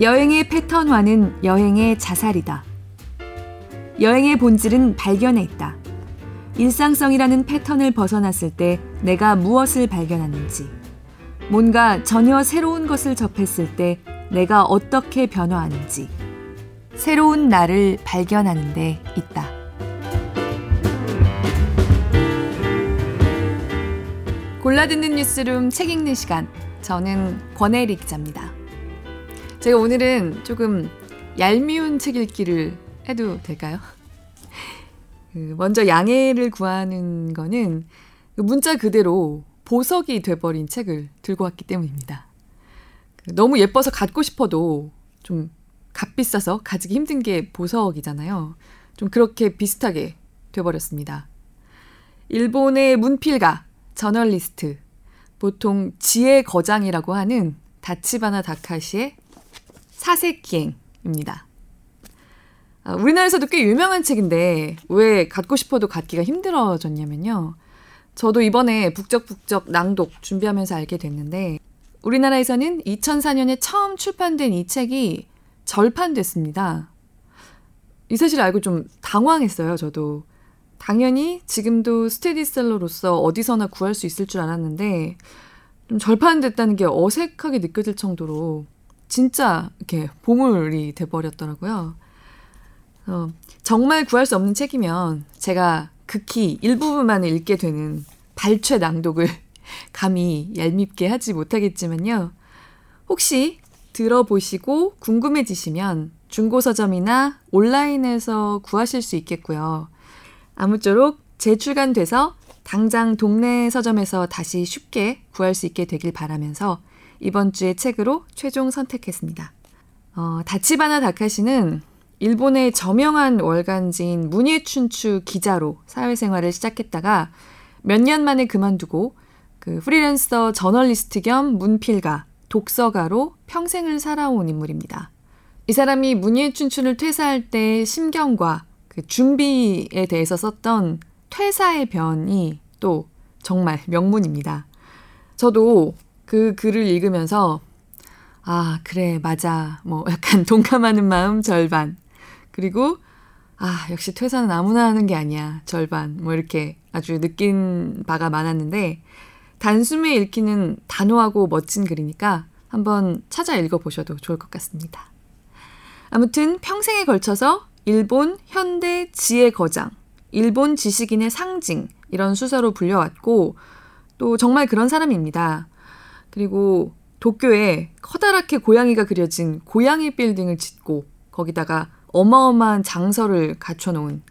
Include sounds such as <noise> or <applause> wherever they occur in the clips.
여행의 패턴화는 여행의 자살이다. 여행의 본질은 발견에 있다. 일상성이라는 패턴을 벗어났을 때 내가 무엇을 발견하는지, 뭔가 전혀 새로운 것을 접했을 때 내가 어떻게 변화하는지, 새로운 나를 발견하는 데 있다. 골라듣는 뉴스룸 책 읽는 시간. 저는 권혜리 기자입니다. 제가 오늘은 조금 얄미운 책 읽기를 해도 될까요? 그 먼저 양해를 구하는 거는 그 문자 그대로 보석이 돼버린 책을 들고 왔기 때문입니다. 그 너무 예뻐서 갖고 싶어도 좀 값비싸서 가지기 힘든 게 보석이잖아요. 좀 그렇게 비슷하게 돼버렸습니다. 일본의 문필가, 저널리스트, 보통 지혜 거장이라고 하는 다치바나 다카시의 사색 기행입니다. 아, 우리나라에서도 꽤 유명한 책인데 왜 갖고 싶어도 갖기가 힘들어졌냐면요. 저도 이번에 북적북적 낭독 준비하면서 알게 됐는데 우리나라에서는 2004년에 처음 출판된 이 책이 절판됐습니다. 이 사실 알고 좀 당황했어요, 저도. 당연히 지금도 스테디셀러로서 어디서나 구할 수 있을 줄 알았는데 좀 절판됐다는 게 어색하게 느껴질 정도로 진짜 이렇게 보물이 돼버렸더라고요. 어, 정말 구할 수 없는 책이면 제가 극히 일부분만 읽게 되는 발췌 낭독을 <laughs> 감히 얄밉게 하지 못하겠지만요. 혹시 들어보시고 궁금해지시면 중고 서점이나 온라인에서 구하실 수 있겠고요. 아무쪼록 재출간돼서 당장 동네 서점에서 다시 쉽게 구할 수 있게 되길 바라면서 이번 주의 책으로 최종 선택했습니다. 어, 다치바나 다카시는 일본의 저명한 월간지인 문예춘추 기자로 사회생활을 시작했다가 몇 년 만에 그만두고 그 프리랜서 저널리스트 겸 문필가, 독서가로 평생을 살아온 인물입니다. 이 사람이 문예춘추를 퇴사할 때 심경과 그 준비에 대해서 썼던 퇴사의 변이 또 정말 명문입니다. 저도 그 글을 읽으면서 아, 그래, 맞아. 뭐 약간 <laughs> 동감하는 마음 절반. 그리고 아, 역시 퇴사는 아무나 하는 게 아니야. 절반. 뭐 이렇게 아주 느낀 바가 많았는데 단숨에 읽히는 단호하고 멋진 글이니까 한번 찾아 읽어 보셔도 좋을 것 같습니다. 아무튼 평생에 걸쳐서 일본 현대 지혜 거장, 일본 지식인의 상징 이런 수서로 불려왔고 또 정말 그런 사람입니다. 그리고 도쿄에 커다랗게 고양이가 그려진 고양이 빌딩을 짓고 거기다가 어마어마한 장서를 갖춰놓은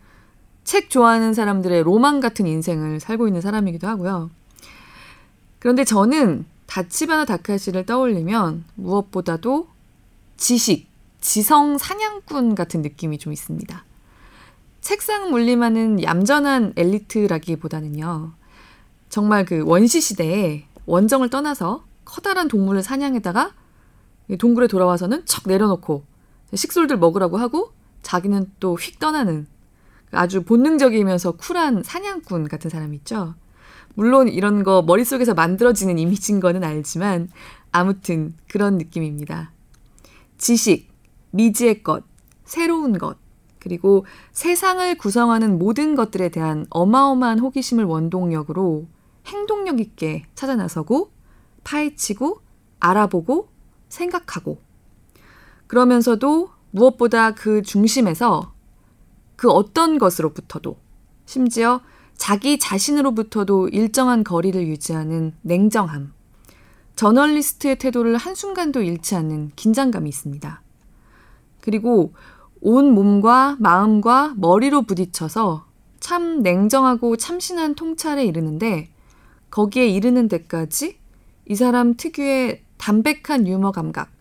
책 좋아하는 사람들의 로망 같은 인생을 살고 있는 사람이기도 하고요. 그런데 저는 다치바나 다카시를 떠올리면 무엇보다도 지식, 지성 사냥꾼 같은 느낌이 좀 있습니다. 책상 물림하는 얌전한 엘리트라기보다는요. 정말 그 원시 시대에 원정을 떠나서 커다란 동물을 사냥에다가 동굴에 돌아와서는 척 내려놓고 식솔들 먹으라고 하고 자기는 또 휙 떠나는 아주 본능적이면서 쿨한 사냥꾼 같은 사람 있죠. 물론 이런 거 머릿속에서 만들어지는 이미지인 거는 알지만 아무튼 그런 느낌입니다. 지식, 미지의 것, 새로운 것, 그리고 세상을 구성하는 모든 것들에 대한 어마어마한 호기심을 원동력으로 행동력 있게 찾아 나서고 파헤치고 알아보고 생각하고 그러면서도 무엇보다 그 중심에서 그 어떤 것으로부터도 심지어 자기 자신으로부터도 일정한 거리를 유지하는 냉정함. 저널리스트의 태도를 한순간도 잃지 않는 긴장감이 있습니다. 그리고 온 몸과 마음과 머리로 부딪혀서 참 냉정하고 참신한 통찰에 이르는데 거기에 이르는 데까지 이 사람 특유의 담백한 유머 감각,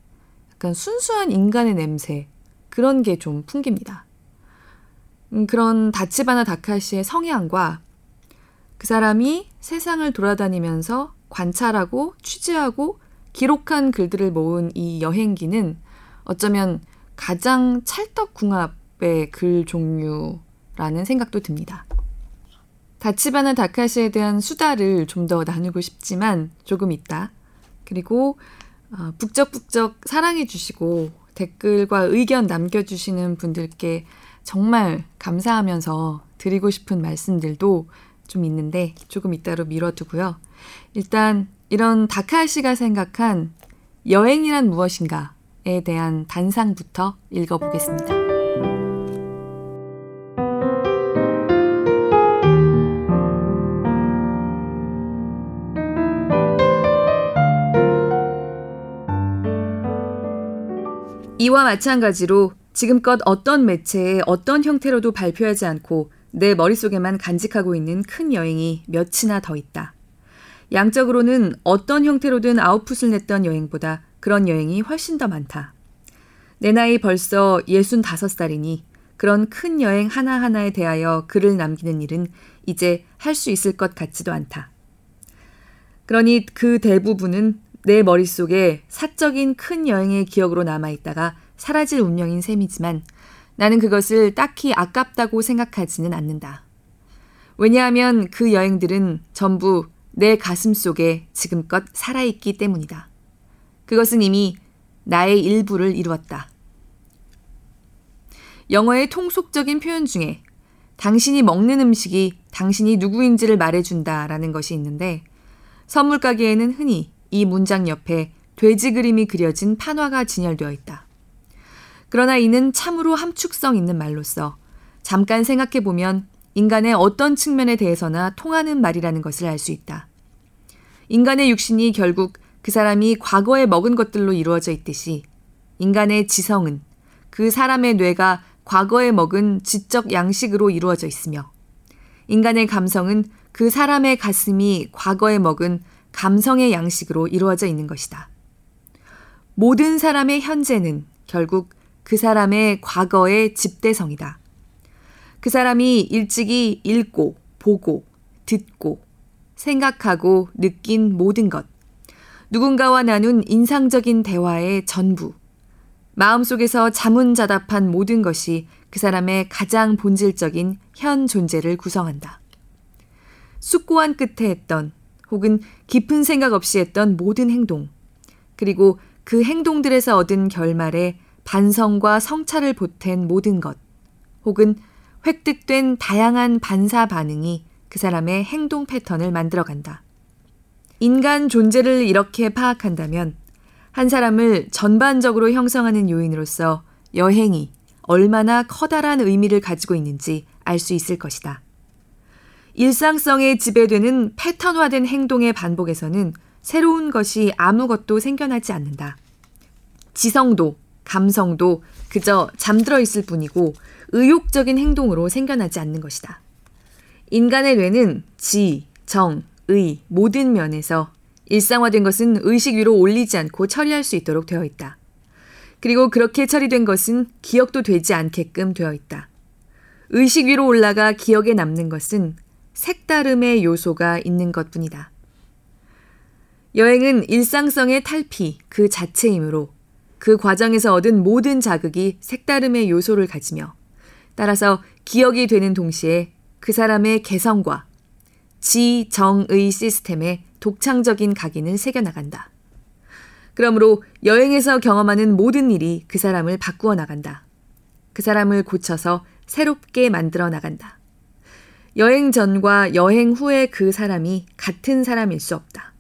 약간 순수한 인간의 냄새, 그런 게 좀 풍깁니다. 음, 그런 다치바나 다카시의 성향과 그 사람이 세상을 돌아다니면서 관찰하고 취재하고 기록한 글들을 모은 이 여행기는 어쩌면 가장 찰떡궁합의 글 종류라는 생각도 듭니다. 다치바나 다카시에 대한 수다를 좀 더 나누고 싶지만 조금 있다. 그리고 어, 북적북적 사랑해 주시고 댓글과 의견 남겨주시는 분들께 정말 감사하면서 드리고 싶은 말씀들도 좀 있는데 조금 이따로 미뤄두고요. 일단 이런 다카 씨가 생각한 여행이란 무엇인가에 대한 단상부터 읽어보겠습니다. 이와 마찬가지로 지금껏 어떤 매체에 어떤 형태로도 발표하지 않고 내 머릿속에만 간직하고 있는 큰 여행이 몇이나 더 있다. 양적으로는 어떤 형태로든 아웃풋을 냈던 여행보다 그런 여행이 훨씬 더 많다. 내 나이 벌써 65살이니 그런 큰 여행 하나하나에 대하여 글을 남기는 일은 이제 할 수 있을 것 같지도 않다. 그러니 그 대부분은 내 머릿속에 사적인 큰 여행의 기억으로 남아있다가 사라질 운명인 셈이지만 나는 그것을 딱히 아깝다고 생각하지는 않는다. 왜냐하면 그 여행들은 전부 내 가슴 속에 지금껏 살아있기 때문이다. 그것은 이미 나의 일부를 이루었다. 영어의 통속적인 표현 중에 당신이 먹는 음식이 당신이 누구인지를 말해준다 라는 것이 있는데 선물 가게에는 흔히 이 문장 옆에 돼지 그림이 그려진 판화가 진열되어 있다. 그러나 이는 참으로 함축성 있는 말로서 잠깐 생각해 보면 인간의 어떤 측면에 대해서나 통하는 말이라는 것을 알 수 있다. 인간의 육신이 결국 그 사람이 과거에 먹은 것들로 이루어져 있듯이 인간의 지성은 그 사람의 뇌가 과거에 먹은 지적 양식으로 이루어져 있으며 인간의 감성은 그 사람의 가슴이 과거에 먹은 감성의 양식으로 이루어져 있는 것이다. 모든 사람의 현재는 결국 그 사람의 과거의 집대성이다. 그 사람이 일찍이 읽고, 보고, 듣고, 생각하고, 느낀 모든 것, 누군가와 나눈 인상적인 대화의 전부, 마음속에서 자문자답한 모든 것이 그 사람의 가장 본질적인 현 존재를 구성한다. 숙고한 끝에 했던 혹은 깊은 생각 없이 했던 모든 행동, 그리고 그 행동들에서 얻은 결말에 반성과 성찰을 보탠 모든 것, 혹은 획득된 다양한 반사 반응이 그 사람의 행동 패턴을 만들어간다. 인간 존재를 이렇게 파악한다면 한 사람을 전반적으로 형성하는 요인으로서 여행이 얼마나 커다란 의미를 가지고 있는지 알 수 있을 것이다. 일상성에 지배되는 패턴화된 행동의 반복에서는 새로운 것이 아무것도 생겨나지 않는다. 지성도, 감성도 그저 잠들어 있을 뿐이고 의욕적인 행동으로 생겨나지 않는 것이다. 인간의 뇌는 지, 정, 의 모든 면에서 일상화된 것은 의식 위로 올리지 않고 처리할 수 있도록 되어 있다. 그리고 그렇게 처리된 것은 기억도 되지 않게끔 되어 있다. 의식 위로 올라가 기억에 남는 것은 색다름의 요소가 있는 것 뿐이다. 여행은 일상성의 탈피 그 자체이므로 그 과정에서 얻은 모든 자극이 색다름의 요소를 가지며 따라서 기억이 되는 동시에 그 사람의 개성과 지 정의 시스템에 독창적인 각인을 새겨나간다. 그러므로 여행에서 경험하는 모든 일이 그 사람을 바꾸어 나간다. 그 사람을 고쳐서 새롭게 만들어 나간다. 여행 전과 여행 후의 그 사람이 같은 사람일 수 없다.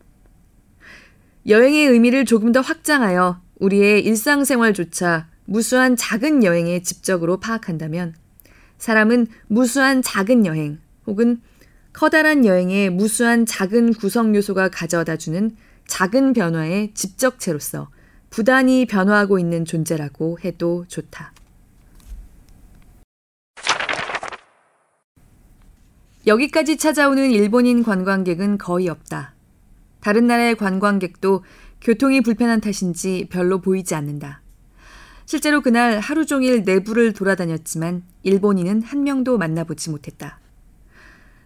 여행의 의미를 조금 더 확장하여 우리의 일상생활조차 무수한 작은 여행에 집적으로 파악한다면 사람은 무수한 작은 여행 혹은 커다란 여행의 무수한 작은 구성 요소가 가져다 주는 작은 변화의 집적체로서 부단히 변화하고 있는 존재라고 해도 좋다. 여기까지 찾아오는 일본인 관광객은 거의 없다. 다른 나라의 관광객도 교통이 불편한 탓인지 별로 보이지 않는다. 실제로 그날 하루 종일 내부를 돌아다녔지만 일본인은 한 명도 만나보지 못했다.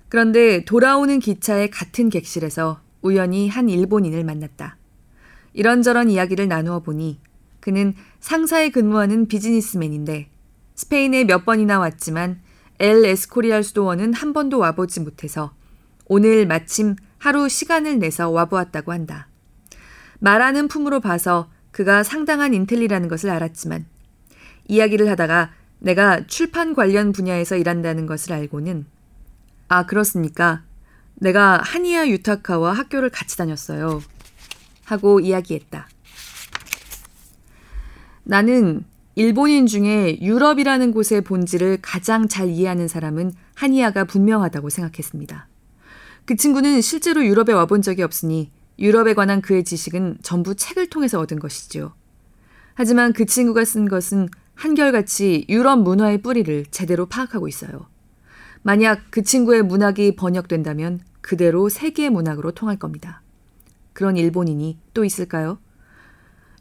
그런데 돌아오는 기차의 같은 객실에서 우연히 한 일본인을 만났다. 이런저런 이야기를 나누어 보니 그는 상사에 근무하는 비즈니스맨인데 스페인에 몇 번이나 왔지만 엘 에스코리알 수도원은 한 번도 와보지 못해서 오늘 마침 하루 시간을 내서 와보았다고 한다. 말하는 품으로 봐서 그가 상당한 인텔리라는 것을 알았지만 이야기를 하다가 내가 출판 관련 분야에서 일한다는 것을 알고는 아, 그렇습니까? 내가 하니야 유타카와 학교를 같이 다녔어요. 하고 이야기했다. 나는 일본인 중에 유럽이라는 곳의 본질을 가장 잘 이해하는 사람은 하니야가 분명하다고 생각했습니다. 그 친구는 실제로 유럽에 와본 적이 없으니 유럽에 관한 그의 지식은 전부 책을 통해서 얻은 것이지요. 하지만 그 친구가 쓴 것은 한결같이 유럽 문화의 뿌리를 제대로 파악하고 있어요. 만약 그 친구의 문학이 번역된다면 그대로 세계의 문학으로 통할 겁니다. 그런 일본인이 또 있을까요?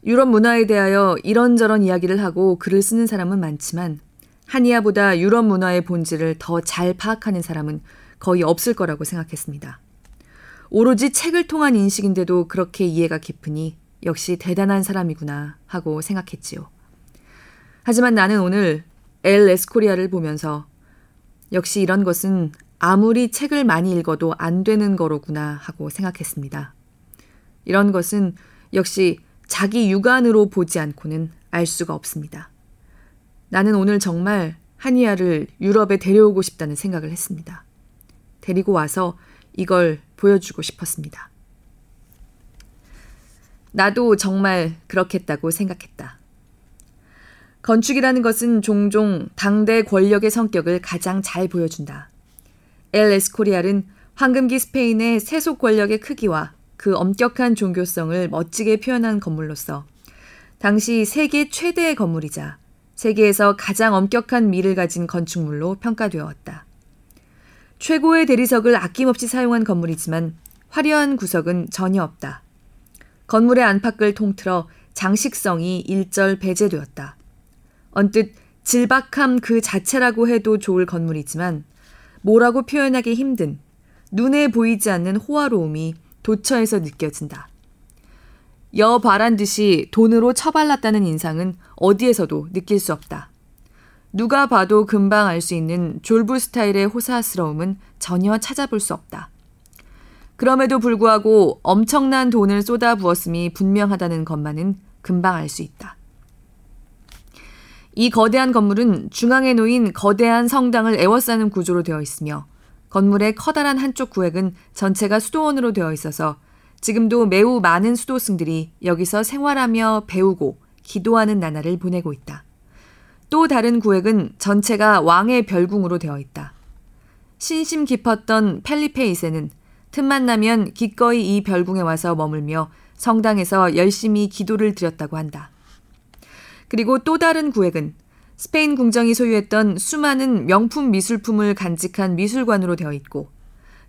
유럽 문화에 대하여 이런저런 이야기를 하고 글을 쓰는 사람은 많지만 하니아보다 유럽 문화의 본질을 더 잘 파악하는 사람은 거의 없을 거라고 생각했습니다. 오로지 책을 통한 인식인데도 그렇게 이해가 깊으니 역시 대단한 사람이구나 하고 생각했지요. 하지만 나는 오늘 엘 에스코리아를 보면서 역시 이런 것은 아무리 책을 많이 읽어도 안 되는 거로구나 하고 생각했습니다. 이런 것은 역시 자기 육안으로 보지 않고는 알 수가 없습니다. 나는 오늘 정말 하니아를 유럽에 데려오고 싶다는 생각을 했습니다. 데리고 와서 이걸 보여주고 싶었습니다. 나도 정말 그렇겠다고 생각했다. 건축이라는 것은 종종 당대 권력의 성격을 가장 잘 보여준다. 엘 에스코리알은 황금기 스페인의 세속 권력의 크기와 그 엄격한 종교성을 멋지게 표현한 건물로서 당시 세계 최대의 건물이자 세계에서 가장 엄격한 미를 가진 건축물로 평가되었다. 최고의 대리석을 아낌없이 사용한 건물이지만 화려한 구석은 전혀 없다. 건물의 안팎을 통틀어 장식성이 일절 배제되었다. 언뜻 질박함 그 자체라고 해도 좋을 건물이지만 뭐라고 표현하기 힘든 눈에 보이지 않는 호화로움이 도처에서 느껴진다. 여 바란 듯이 돈으로 처발랐다는 인상은 어디에서도 느낄 수 없다. 누가 봐도 금방 알 수 있는 졸부 스타일의 호사스러움은 전혀 찾아볼 수 없다. 그럼에도 불구하고 엄청난 돈을 쏟아 부었음이 분명하다는 것만은 금방 알 수 있다. 이 거대한 건물은 중앙에 놓인 거대한 성당을 에워싸는 구조로 되어 있으며 건물의 커다란 한쪽 구획은 전체가 수도원으로 되어 있어서 지금도 매우 많은 수도승들이 여기서 생활하며 배우고 기도하는 나날을 보내고 있다. 또 다른 구획은 전체가 왕의 별궁으로 되어 있다. 신심 깊었던 펠리페 2세는 틈만 나면 기꺼이 이 별궁에 와서 머물며 성당에서 열심히 기도를 드렸다고 한다. 그리고 또 다른 구획은 스페인 궁정이 소유했던 수많은 명품 미술품을 간직한 미술관으로 되어 있고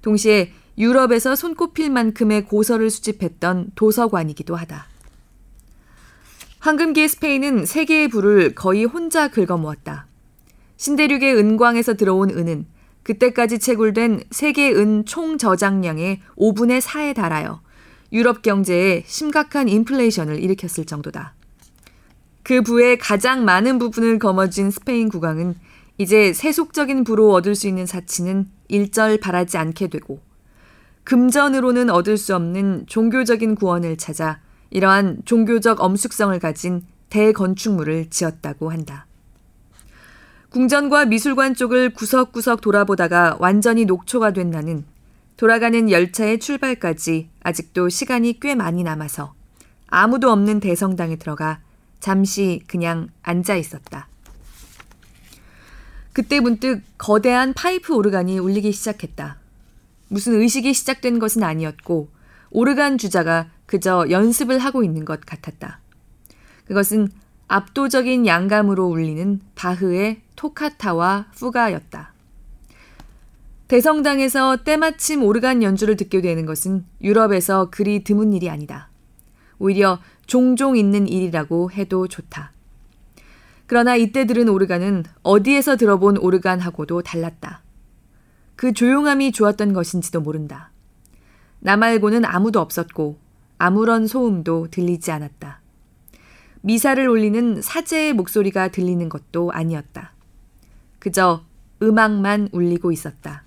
동시에 유럽에서 손꼽힐 만큼의 고서를 수집했던 도서관이기도 하다. 황금기의 스페인은 세계의 부를 거의 혼자 긁어모았다. 신대륙의 은광에서 들어온 은은 그때까지 채굴된 세계 은 총 저장량의 5분의 4에 달하여 유럽 경제에 심각한 인플레이션을 일으켰을 정도다. 그 부의 가장 많은 부분을 거머쥔 스페인 국왕은 이제 세속적인 부로 얻을 수 있는 사치는 일절 바라지 않게 되고 금전으로는 얻을 수 없는 종교적인 구원을 찾아 이러한 종교적 엄숙성을 가진 대건축물을 지었다고 한다. 궁전과 미술관 쪽을 구석구석 돌아보다가 완전히 녹초가 된 나는 돌아가는 열차의 출발까지 아직도 시간이 꽤 많이 남아서 아무도 없는 대성당에 들어가 잠시 그냥 앉아 있었다. 그때 문득 거대한 파이프 오르간이 울리기 시작했다. 무슨 의식이 시작된 것은 아니었고 오르간 주자가 그저 연습을 하고 있는 것 같았다. 그것은 압도적인 양감으로 울리는 바흐의 토카타와 푸가였다. 대성당에서 때마침 오르간 연주를 듣게 되는 것은 유럽에서 그리 드문 일이 아니다. 오히려 종종 있는 일이라고 해도 좋다. 그러나 이때 들은 오르간은 어디에서 들어본 오르간하고도 달랐다. 그 조용함이 좋았던 것인지도 모른다. 나 말고는 아무도 없었고 아무런 소음도 들리지 않았다. 미사를 올리는 사제의 목소리가 들리는 것도 아니었다. 그저 음악만 울리고 있었다.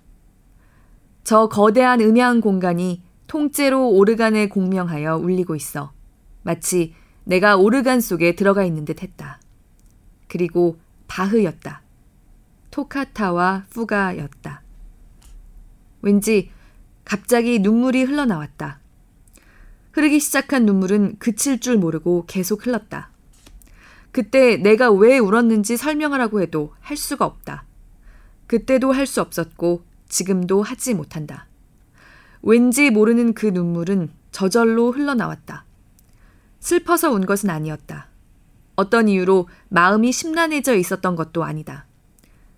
저 거대한 음향 공간이 통째로 오르간에 공명하여 울리고 있어 마치 내가 오르간 속에 들어가 있는 듯 했다. 그리고 바흐였다. 토카타와 푸가였다. 왠지 갑자기 눈물이 흘러나왔다. 흐르기 시작한 눈물은 그칠 줄 모르고 계속 흘렀다. 그때 내가 왜 울었는지 설명하라고 해도 할 수가 없다. 그때도 할 수 없었고 지금도 하지 못한다. 왠지 모르는 그 눈물은 저절로 흘러나왔다. 슬퍼서 운 것은 아니었다. 어떤 이유로 마음이 심란해져 있었던 것도 아니다.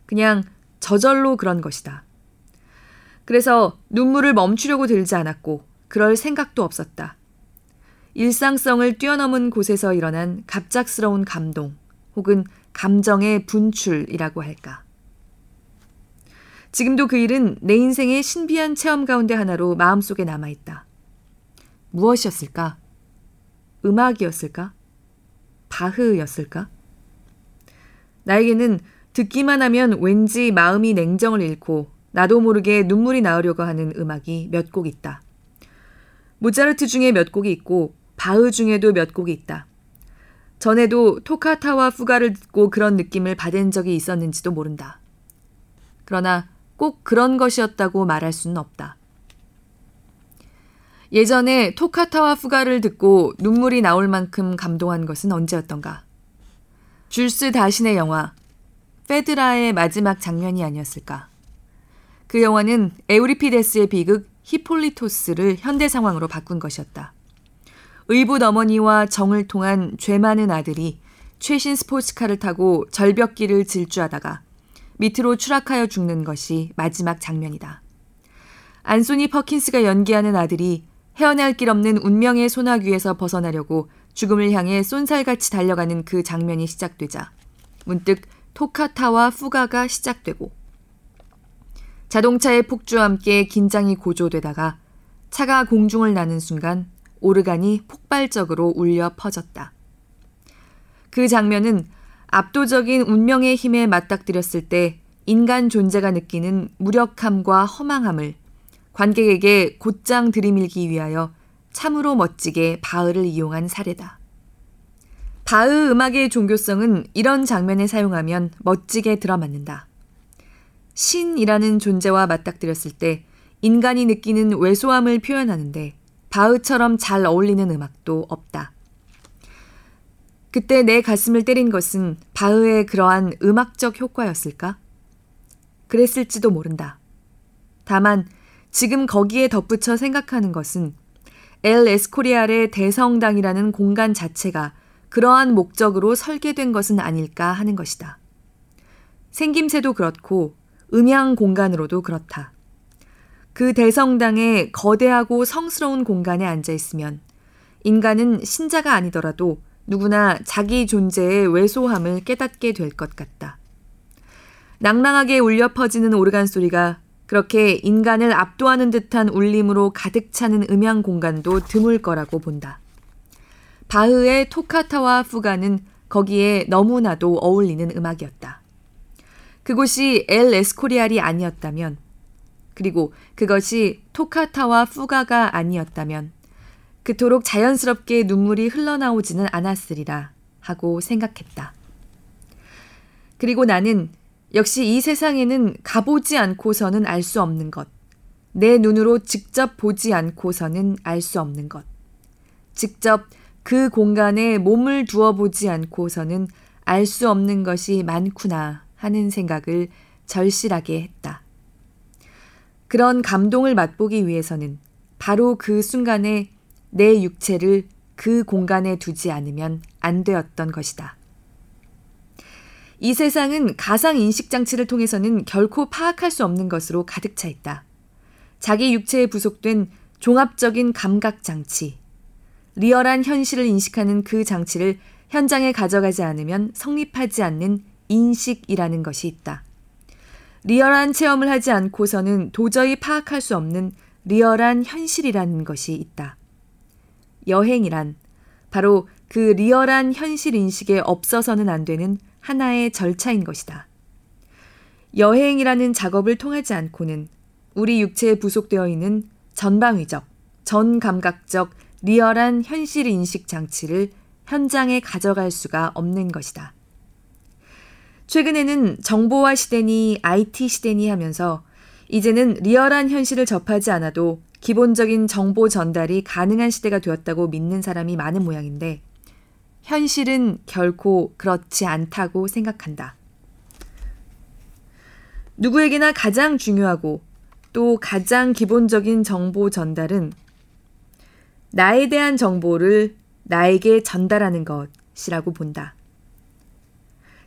그냥 저절로 그런 것이다. 그래서 눈물을 멈추려고 들지 않았고 그럴 생각도 없었다. 일상성을 뛰어넘은 곳에서 일어난 갑작스러운 감동 혹은 감정의 분출이라고 할까. 지금도 그 일은 내 인생의 신비한 체험 가운데 하나로 마음속에 남아있다. 무엇이었을까? 음악이었을까? 바흐였을까? 나에게는 듣기만 하면 왠지 마음이 냉정을 잃고 나도 모르게 눈물이 나으려고 하는 음악이 몇 곡 있다. 모차르트 중에 몇 곡이 있고 바흐 중에도 몇 곡이 있다. 전에도 토카타와 푸가를 듣고 그런 느낌을 받은 적이 있었는지도 모른다. 그러나 꼭 그런 것이었다고 말할 수는 없다. 예전에 토카타와 푸가를 듣고 눈물이 나올 만큼 감동한 것은 언제였던가? 줄스 다신의 영화 페드라의 마지막 장면이 아니었을까? 그 영화는 에우리피데스의 비극 히폴리토스를 현대 상황으로 바꾼 것이었다. 의붓 어머니와 정을 통한 죄 많은 아들이 최신 스포츠카를 타고 절벽길을 질주하다가 밑으로 추락하여 죽는 것이 마지막 장면이다. 안소니 퍼킨스가 연기하는 아들이 헤어날 길 없는 운명의 소나귀에서 벗어나려고 죽음을 향해 쏜살같이 달려가는 그 장면이 시작되자 문득 토카타와 푸가가 시작되고 자동차의 폭주와 함께 긴장이 고조되다가 차가 공중을 나는 순간 오르간이 폭발적으로 울려 퍼졌다. 그 장면은 압도적인 운명의 힘에 맞닥뜨렸을 때 인간 존재가 느끼는 무력함과 허망함을 관객에게 곧장 들이밀기 위하여 참으로 멋지게 바흐를 이용한 사례다. 바흐 음악의 종교성은 이런 장면에 사용하면 멋지게 들어맞는다. 신이라는 존재와 맞닥뜨렸을 때 인간이 느끼는 왜소함을 표현하는데 바흐처럼 잘 어울리는 음악도 없다. 그때 내 가슴을 때린 것은 바흐의 그러한 음악적 효과였을까? 그랬을지도 모른다. 다만 지금 거기에 덧붙여 생각하는 것은 엘 에스코리알의 대성당이라는 공간 자체가 그러한 목적으로 설계된 것은 아닐까 하는 것이다. 생김새도 그렇고 음향 공간으로도 그렇다. 그 대성당의 거대하고 성스러운 공간에 앉아 있으면 인간은 신자가 아니더라도 누구나 자기 존재의 왜소함을 깨닫게 될 것 같다. 낭랑하게 울려 퍼지는 오르간 소리가 그렇게 인간을 압도하는 듯한 울림으로 가득 차는 음향 공간도 드물 거라고 본다. 바흐의 토카타와 푸가는 거기에 너무나도 어울리는 음악이었다. 그곳이 엘 에스코리알이 아니었다면, 그리고 그것이 토카타와 푸가가 아니었다면, 그토록 자연스럽게 눈물이 흘러나오지는 않았으리라 하고 생각했다. 그리고 나는 역시 이 세상에는 가보지 않고서는 알 수 없는 것, 내 눈으로 직접 보지 않고서는 알 수 없는 것, 직접 그 공간에 몸을 두어 보지 않고서는 알 수 없는 것이 많구나 하는 생각을 절실하게 했다. 그런 감동을 맛보기 위해서는 바로 그 순간에 내 육체를 그 공간에 두지 않으면 안 되었던 것이다. 이 세상은 가상 인식 장치를 통해서는 결코 파악할 수 없는 것으로 가득 차 있다. 자기 육체에 부속된 종합적인 감각 장치. 리얼한 현실을 인식하는 그 장치를 현장에 가져가지 않으면 성립하지 않는 인식이라는 것이 있다. 리얼한 체험을 하지 않고서는 도저히 파악할 수 없는 리얼한 현실이라는 것이 있다. 여행이란 바로 그 리얼한 현실 인식에 없어서는 안 되는 하나의 절차인 것이다. 여행이라는 작업을 통하지 않고는 우리 육체에 부속되어 있는 전방위적, 전감각적, 리얼한 현실 인식 장치를 현장에 가져갈 수가 없는 것이다. 최근에는 정보화 시대니 IT 시대니 하면서 이제는 리얼한 현실을 접하지 않아도 기본적인 정보 전달이 가능한 시대가 되었다고 믿는 사람이 많은 모양인데 현실은 결코 그렇지 않다고 생각한다. 누구에게나 가장 중요하고 또 가장 기본적인 정보 전달은 나에 대한 정보를 나에게 전달하는 것이라고 본다.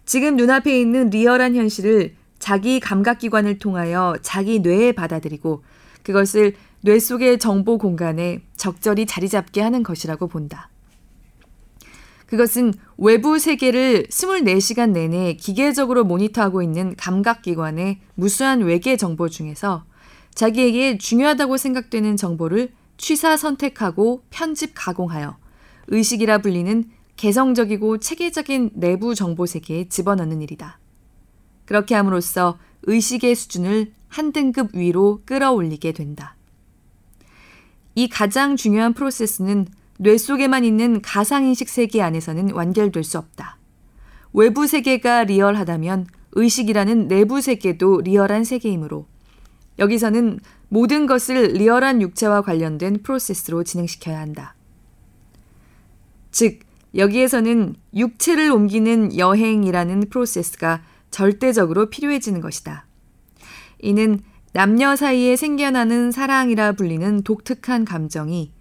지금 눈앞에 있는 리얼한 현실을 자기 감각기관을 통하여 자기 뇌에 받아들이고 그것을 뇌 속의 정보 공간에 적절히 자리 잡게 하는 것이라고 본다. 그것은 외부 세계를 24시간 내내 기계적으로 모니터하고 있는 감각기관의 무수한 외계 정보 중에서 자기에게 중요하다고 생각되는 정보를 취사 선택하고 편집 가공하여 의식이라 불리는 개성적이고 체계적인 내부 정보 세계에 집어넣는 일이다. 그렇게 함으로써 의식의 수준을 한 등급 위로 끌어올리게 된다. 이 가장 중요한 프로세스는 뇌 속에만 있는 가상인식 세계 안에서는 완결될 수 없다. 외부 세계가 리얼하다면 의식이라는 내부 세계도 리얼한 세계이므로 여기서는 모든 것을 리얼한 육체와 관련된 프로세스로 진행시켜야 한다. 즉, 여기에서는 육체를 옮기는 여행이라는 프로세스가 절대적으로 필요해지는 것이다. 이는 남녀 사이에 생겨나는 사랑이라 불리는 독특한 감정이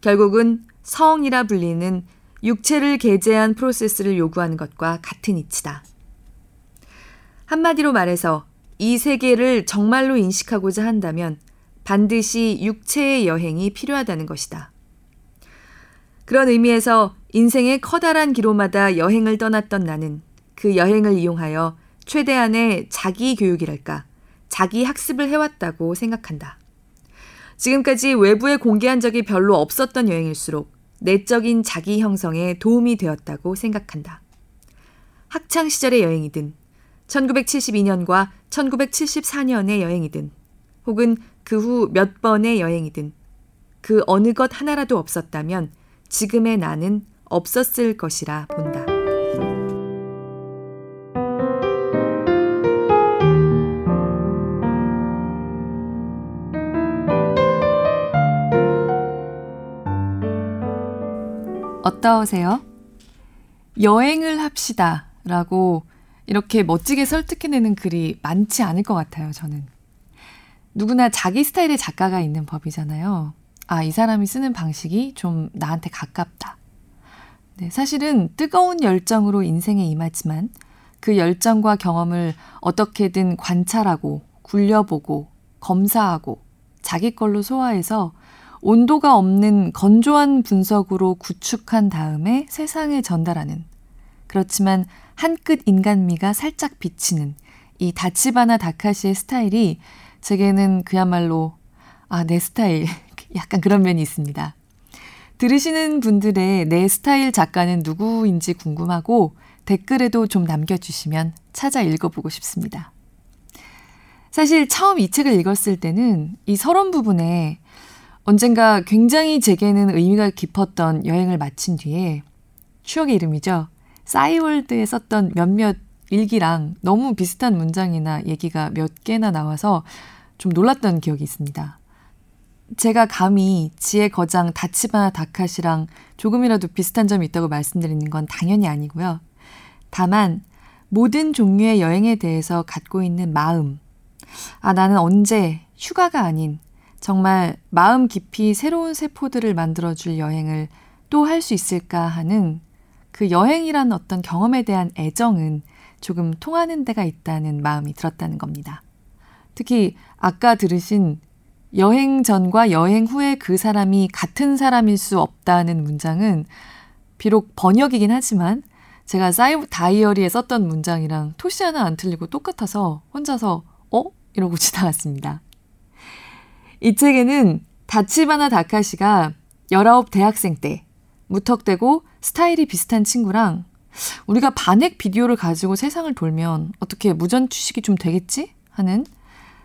결국은 성이라 불리는 육체를 게재한 프로세스를 요구하는 것과 같은 이치다. 한마디로 말해서 이 세계를 정말로 인식하고자 한다면 반드시 육체의 여행이 필요하다는 것이다. 그런 의미에서 인생의 커다란 기로마다 여행을 떠났던 나는 그 여행을 이용하여 최대한의 자기 교육이랄까, 자기 학습을 해왔다고 생각한다. 지금까지 외부에 공개한 적이 별로 없었던 여행일수록 내적인 자기 형성에 도움이 되었다고 생각한다. 학창 시절의 여행이든 1972년과 1974년의 여행이든 혹은 그 후 몇 번의 여행이든 그 어느 것 하나라도 없었다면 지금의 나는 없었을 것이라 본다. 어떠세요? 여행을 합시다 라고 이렇게 멋지게 설득해내는 글이 많지 않을 것 같아요, 저는. 누구나 자기 스타일의 작가가 있는 법이잖아요. 아, 이 사람이 쓰는 방식이 좀 나한테 가깝다. 네, 사실은 뜨거운 열정으로 인생에 임하지만 그 열정과 경험을 어떻게든 관찰하고 굴려보고 검사하고 자기 걸로 소화해서 온도가 없는 건조한 분석으로 구축한 다음에 세상에 전달하는 그렇지만 한 끗 인간미가 살짝 비치는 이 다치바나 다카시의 스타일이 제게는 그야말로 아, 내 스타일. <laughs> 약간 그런 면이 있습니다. 들으시는 분들의 내 스타일 작가는 누구인지 궁금하고 댓글에도 좀 남겨주시면 찾아 읽어보고 싶습니다. 사실 처음 이 책을 읽었을 때는 이 서론 부분에 언젠가 굉장히 제게는 의미가 깊었던 여행을 마친 뒤에 추억의 이름이죠. 싸이월드에 썼던 몇몇 일기랑 너무 비슷한 문장이나 얘기가 몇 개나 나와서 좀 놀랐던 기억이 있습니다. 제가 감히 지혜 거장 다치바나 다카시랑 조금이라도 비슷한 점이 있다고 말씀드리는 건 당연히 아니고요. 다만 모든 종류의 여행에 대해서 갖고 있는 마음. 아, 나는 언제 휴가가 아닌 정말 마음 깊이 새로운 세포들을 만들어줄 여행을 또 할 수 있을까 하는 그 여행이란 어떤 경험에 대한 애정은 조금 통하는 데가 있다는 마음이 들었다는 겁니다. 특히 아까 들으신 여행 전과 여행 후에 그 사람이 같은 사람일 수 없다는 문장은 비록 번역이긴 하지만 제가 사이브 다이어리에 썼던 문장이랑 토시 하나 안 틀리고 똑같아서 혼자서 어? 이러고 <laughs> 지나갔습니다. 이 책에는 다치바나 다카시가 19 대학생 때 무턱대고 스타일이 비슷한 친구랑 우리가 반액 비디오를 가지고 세상을 돌면 어떻게 무전 취식이 좀 되겠지? 하는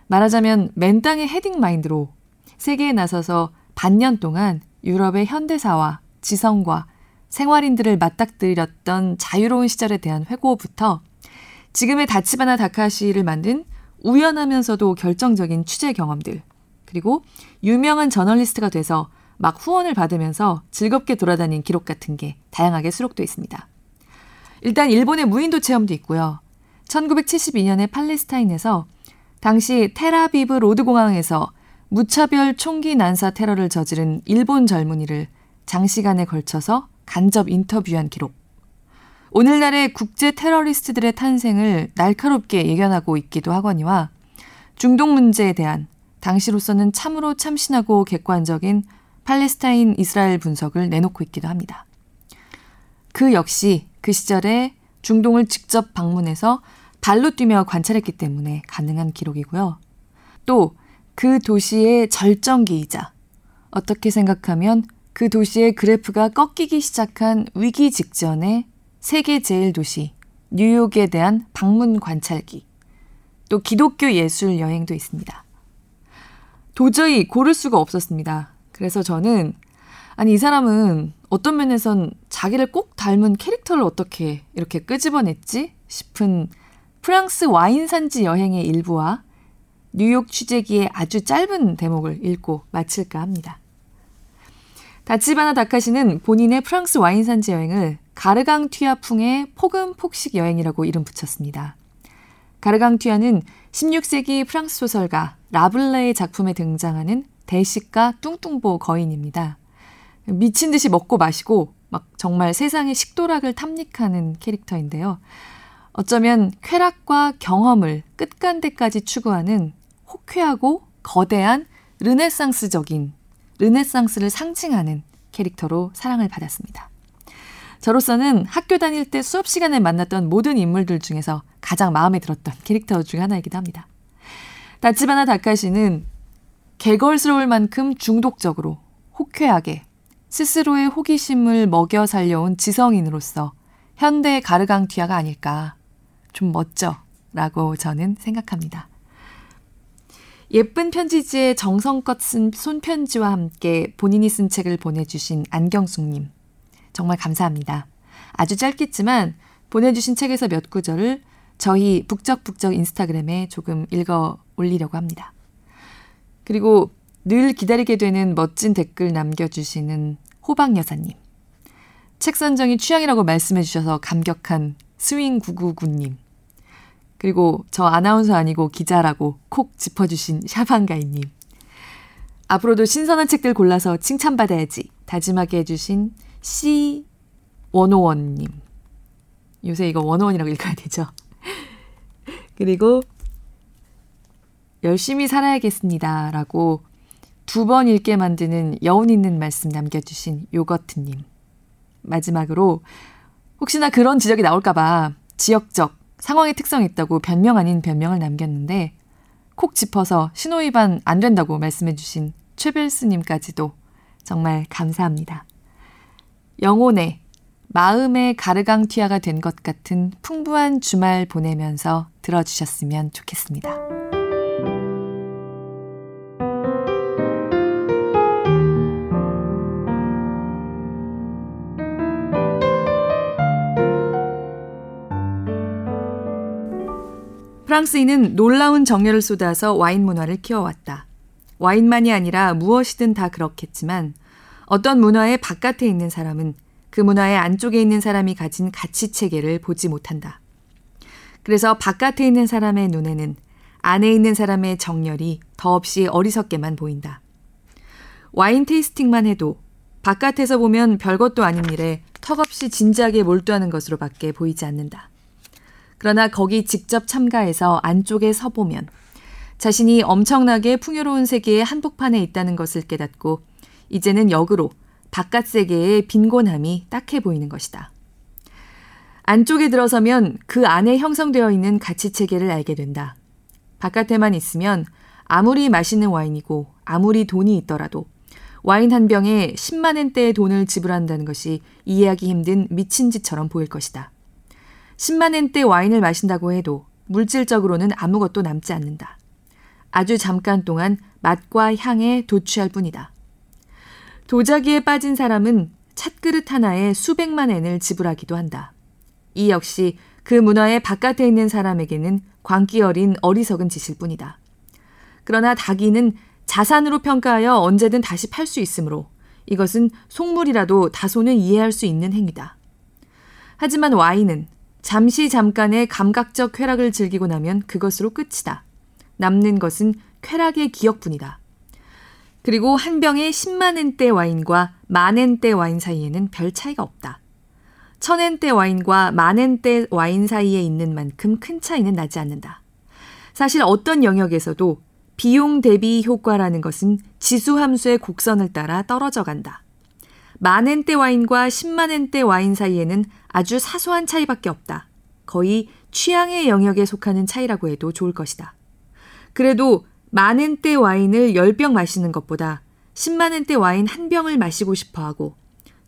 말하자면 맨땅의 헤딩 마인드로 세계에 나서서 반년 동안 유럽의 현대사와 지성과 생활인들을 맞닥뜨렸던 자유로운 시절에 대한 회고부터 지금의 다치바나 다카시를 만든 우연하면서도 결정적인 취재 경험들, 그리고 유명한 저널리스트가 돼서 막 후원을 받으면서 즐겁게 돌아다닌 기록 같은 게 다양하게 수록되어 있습니다. 일단 일본의 무인도 체험도 있고요. 1972년에 팔레스타인에서 당시 텔아비브 로드 공항에서 무차별 총기 난사 테러를 저지른 일본 젊은이를 장시간에 걸쳐서 간접 인터뷰한 기록. 오늘날의 국제 테러리스트들의 탄생을 날카롭게 예견하고 있기도 하거니와 중동 문제에 대한 당시로서는 참으로 참신하고 객관적인 팔레스타인 이스라엘 분석을 내놓고 있기도 합니다. 그 역시 그 시절에 중동을 직접 방문해서 발로 뛰며 관찰했기 때문에 가능한 기록이고요. 또 그 도시의 절정기이자 어떻게 생각하면 그 도시의 그래프가 꺾이기 시작한 위기 직전에 세계 제일 도시 뉴욕에 대한 방문 관찰기, 또 기독교 예술 여행도 있습니다. 도저히 고를 수가 없었습니다. 그래서 저는 아니 이 사람은 어떤 면에선 자기를 꼭 닮은 캐릭터를 어떻게 이렇게 끄집어냈지 싶은 프랑스 와인 산지 여행의 일부와 뉴욕 취재기의 아주 짧은 대목을 읽고 마칠까 합니다. 다치바나 다카시는 본인의 프랑스 와인 산지 여행을 가르강 튀아풍의 폭음 폭식 여행이라고 이름 붙였습니다. 가르강 튀아는 16세기 프랑스 소설가 라블레의 작품에 등장하는 대식가 뚱뚱보 거인입니다. 미친 듯이 먹고 마시고 막 정말 세상의 식도락을 탐닉하는 캐릭터인데요. 어쩌면 쾌락과 경험을 끝간데까지 추구하는 호쾌하고 거대한 르네상스적인 르네상스를 상징하는 캐릭터로 사랑을 받았습니다. 저로서는 학교 다닐 때 수업 시간에 만났던 모든 인물들 중에서 가장 마음에 들었던 캐릭터 중 하나이기도 합니다. 다치바나 다카시는 개걸스러울 만큼 중독적으로 호쾌하게 스스로의 호기심을 먹여 살려온 지성인으로서 현대 가르강튀아가 아닐까 좀 멋져 라고 저는 생각합니다. 예쁜 편지지에 정성껏 쓴 손편지와 함께 본인이 쓴 책을 보내주신 안경숙님. 정말 감사합니다. 아주 짧겠지만 보내주신 책에서 몇 구절을 저희 북적북적 인스타그램에 조금 읽어 올리려고 합니다. 그리고 늘 기다리게 되는 멋진 댓글 남겨주시는 호박 여사님. 책 선정이 취향이라고 말씀해 주셔서 감격한 스윙999님. 그리고 저 아나운서 아니고 기자라고 콕 짚어주신 샤방가이님. 앞으로도 신선한 책들 골라서 칭찬받아야지 다짐하게 해주신 C101님. 요새 이거 원어원이라고 읽어야 되죠. 그리고 열심히 살아야겠습니다. 라고 두 번 읽게 만드는 여운 있는 말씀 남겨주신 요거트님. 마지막으로 혹시나 그런 지적이 나올까봐 지역적 상황의 특성이 있다고 변명 아닌 변명을 남겼는데 콕 짚어서 신호위반 안 된다고 말씀해 주신 최별스님까지도 정말 감사합니다. 영혼의 마음의 가르강 튀아가 된 것 같은 풍부한 주말 보내면서 들어주셨으면 좋겠습니다. 프랑스인은 놀라운 정열을 쏟아서 와인 문화를 키워왔다. 와인만이 아니라 무엇이든 다 그렇겠지만 어떤 문화의 바깥에 있는 사람은 그 문화의 안쪽에 있는 사람이 가진 가치 체계를 보지 못한다. 그래서 바깥에 있는 사람의 눈에는 안에 있는 사람의 정열이 더없이 어리석게만 보인다. 와인 테이스팅만 해도 바깥에서 보면 별것도 아닌 일에 턱없이 진지하게 몰두하는 것으로밖에 보이지 않는다. 그러나 거기 직접 참가해서 안쪽에 서보면 자신이 엄청나게 풍요로운 세계의 한복판에 있다는 것을 깨닫고 이제는 역으로 바깥 세계의 빈곤함이 딱해 보이는 것이다. 안쪽에 들어서면 그 안에 형성되어 있는 가치 체계를 알게 된다. 바깥에만 있으면 아무리 맛있는 와인이고 아무리 돈이 있더라도 와인 한 병에 10만 엔대의 돈을 지불한다는 것이 이해하기 힘든 미친 짓처럼 보일 것이다. 10만 엔대 와인을 마신다고 해도 물질적으로는 아무것도 남지 않는다. 아주 잠깐 동안 맛과 향에 도취할 뿐이다. 도자기에 빠진 사람은 찻그릇 하나에 수백만 엔을 지불하기도 한다. 이 역시 그 문화의 바깥에 있는 사람에게는 광기 어린 어리석은 짓일 뿐이다. 그러나 닭이는 자산으로 평가하여 언제든 다시 팔 수 있으므로 이것은 속물이라도 다소는 이해할 수 있는 행위다. 하지만 와인은 잠시 잠깐의 감각적 쾌락을 즐기고 나면 그것으로 끝이다. 남는 것은 쾌락의 기억뿐이다. 그리고 한 병의 10만엔대 와인과 만엔대 와인 사이에는 별 차이가 없다. 천엔대 와인과 만엔대 와인 사이에 있는 만큼 큰 차이는 나지 않는다. 사실 어떤 영역에서도 비용 대비 효과라는 것은 지수 함수의 곡선을 따라 떨어져 간다. 만엔대 와인과 10만엔대 와인 사이에는 아주 사소한 차이밖에 없다. 거의 취향의 영역에 속하는 차이라고 해도 좋을 것이다. 그래도 만엔대 와인을 10병 마시는 것보다 10만엔대 와인 한 병을 마시고 싶어 하고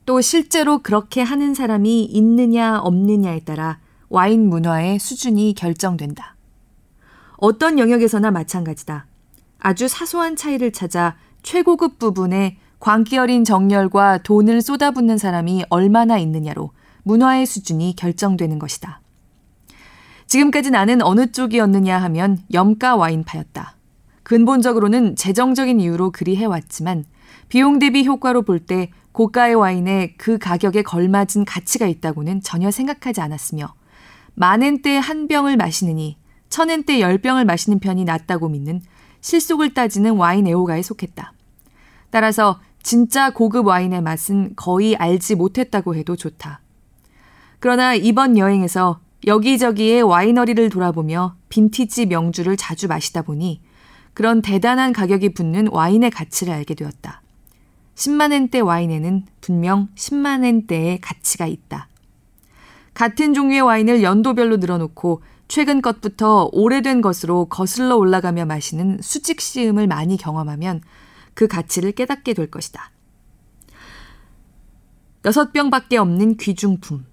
또 실제로 그렇게 하는 사람이 있느냐 없느냐에 따라 와인 문화의 수준이 결정된다. 어떤 영역에서나 마찬가지다. 아주 사소한 차이를 찾아 최고급 부분에 광기 어린 정열과 돈을 쏟아붓는 사람이 얼마나 있느냐로 문화의 수준이 결정되는 것이다. 지금까지 나는 어느 쪽이었느냐 하면 염가 와인파였다. 근본적으로는 재정적인 이유로 그리 해왔지만 비용 대비 효과로 볼 때 고가의 와인에 그 가격에 걸맞은 가치가 있다고는 전혀 생각하지 않았으며 만엔대 한 병을 마시느니 천엔대 열 병을 마시는 편이 낫다고 믿는 실속을 따지는 와인 애호가에 속했다. 따라서 진짜 고급 와인의 맛은 거의 알지 못했다고 해도 좋다. 그러나 이번 여행에서 여기저기의 와이너리를 돌아보며 빈티지 명주를 자주 마시다 보니 그런 대단한 가격이 붙는 와인의 가치를 알게 되었다. 10만엔대 와인에는 분명 10만엔대의 가치가 있다. 같은 종류의 와인을 연도별로 늘어놓고 최근 것부터 오래된 것으로 거슬러 올라가며 마시는 수직 시음을 많이 경험하면 그 가치를 깨닫게 될 것이다. 여섯 병밖에 없는 귀중품.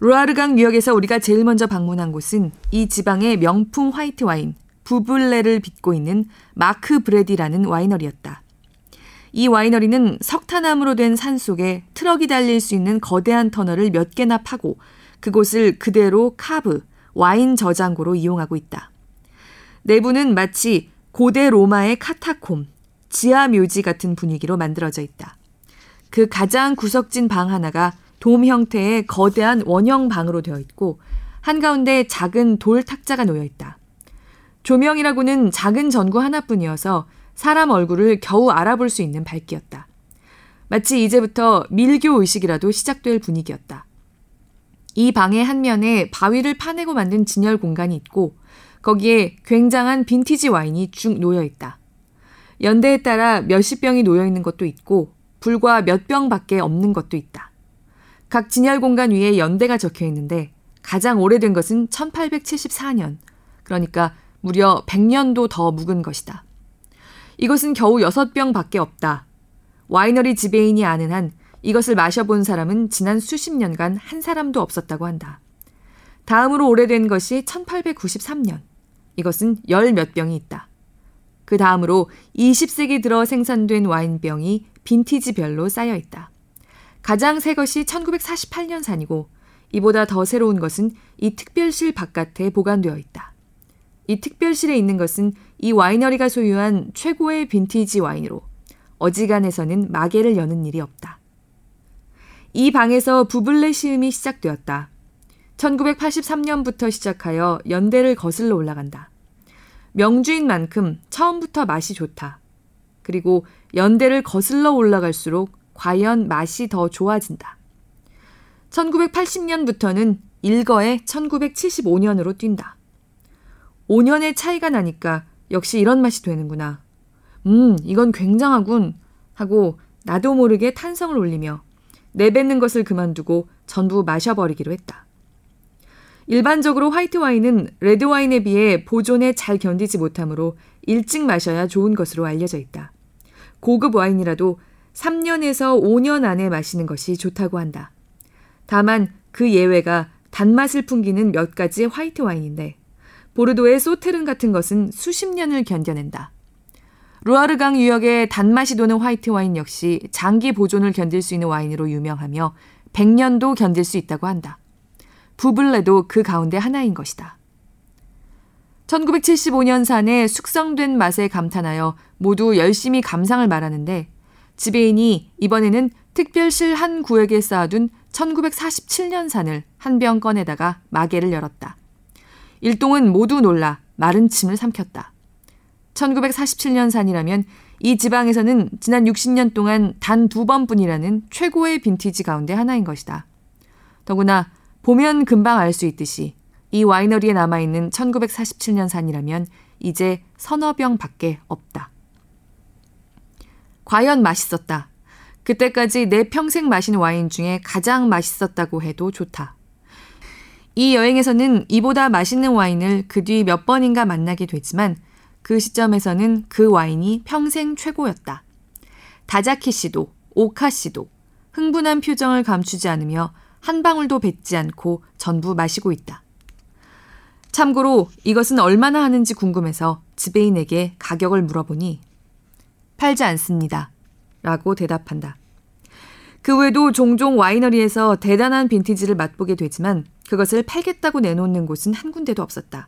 루아르강 유역에서 우리가 제일 먼저 방문한 곳은 이 지방의 명품 화이트 와인 부블레를 빚고 있는 마크 브레디라는 와이너리였다. 이 와이너리는 석회암으로 된 산 속에 트럭이 달릴 수 있는 거대한 터널을 몇 개나 파고 그곳을 그대로 카브, 와인 저장고로 이용하고 있다. 내부는 마치 고대 로마의 카타콤, 지하 묘지 같은 분위기로 만들어져 있다. 그 가장 구석진 방 하나가 돔 형태의 거대한 원형 방으로 되어 있고 한가운데 작은 돌 탁자가 놓여 있다. 조명이라고는 작은 전구 하나뿐이어서 사람 얼굴을 겨우 알아볼 수 있는 밝기였다. 마치 이제부터 밀교 의식이라도 시작될 분위기였다. 이 방의 한 면에 바위를 파내고 만든 진열 공간이 있고 거기에 굉장한 빈티지 와인이 쭉 놓여 있다. 연대에 따라 몇십 병이 놓여 있는 것도 있고 불과 몇 병밖에 없는 것도 있다. 각 진열 공간 위에 연대가 적혀 있는데 가장 오래된 것은 1874년, 그러니까 무려 100년도 더 묵은 것이다. 이것은 겨우 6병 밖에 없다. 와이너리 지배인이 아는 한 이것을 마셔본 사람은 지난 수십 년간 한 사람도 없었다고 한다. 다음으로 오래된 것이 1893년. 이것은 열 몇 병이 있다. 그 다음으로 20세기 들어 생산된 와인병이 빈티지별로 쌓여 있다. 가장 새 것이 1948년산이고 이보다 더 새로운 것은 이 특별실 바깥에 보관되어 있다. 이 특별실에 있는 것은 이 와이너리가 소유한 최고의 빈티지 와인으로 어지간해서는 마개를 여는 일이 없다. 이 방에서 부블레 시음이 시작되었다. 1983년부터 시작하여 연대를 거슬러 올라간다. 명주인 만큼 처음부터 맛이 좋다. 그리고 연대를 거슬러 올라갈수록 과연 맛이 더 좋아진다. 1980년부터는 일거에 1975년으로 뛴다. 5년의 차이가 나니까 역시 이런 맛이 되는구나. 음, 이건 굉장하군. 하고 나도 모르게 탄성을 올리며 내뱉는 것을 그만두고 전부 마셔버리기로 했다. 일반적으로 화이트 와인은 레드 와인에 비해 보존에 잘 견디지 못하므로 일찍 마셔야 좋은 것으로 알려져 있다. 고급 와인이라도 3년에서 5년 안에 마시는 것이 좋다고 한다. 다만 그 예외가 단맛을 풍기는 몇 가지 화이트 와인인데 보르도의 소테른 같은 것은 수십 년을 견뎌낸다. 루아르강 유역의 단맛이 도는 화이트 와인 역시 장기 보존을 견딜 수 있는 와인으로 유명하며 100년도 견딜 수 있다고 한다. 부블레도 그 가운데 하나인 것이다. 1975년산의 숙성된 맛에 감탄하여 모두 열심히 감상을 말하는데 지배인이 이번에는 특별실 한 구역에 쌓아둔 1947년산을 한 병 꺼내다가 마개를 열었다. 일동은 모두 놀라 마른 침을 삼켰다. 1947년산이라면 이 지방에서는 지난 60년 동안 단 두 번뿐이라는 최고의 빈티지 가운데 하나인 것이다. 더구나 보면 금방 알 수 있듯이 이 와이너리에 남아있는 1947년산이라면 이제 서너 병 밖에 없다. 과연 맛있었다. 그때까지 내 평생 마신 와인 중에 가장 맛있었다고 해도 좋다. 이 여행에서는 이보다 맛있는 와인을 그 뒤 몇 번인가 만나게 되지만 그 시점에서는 그 와인이 평생 최고였다. 다자키 씨도 오카 씨도 흥분한 표정을 감추지 않으며 한 방울도 뱉지 않고 전부 마시고 있다. 참고로 이것은 얼마나 하는지 궁금해서 지배인에게 가격을 물어보니 팔지 않습니다. 라고 대답한다. 그 외에도 종종 와이너리에서 대단한 빈티지를 맛보게 되지만 그것을 팔겠다고 내놓는 곳은 한 군데도 없었다.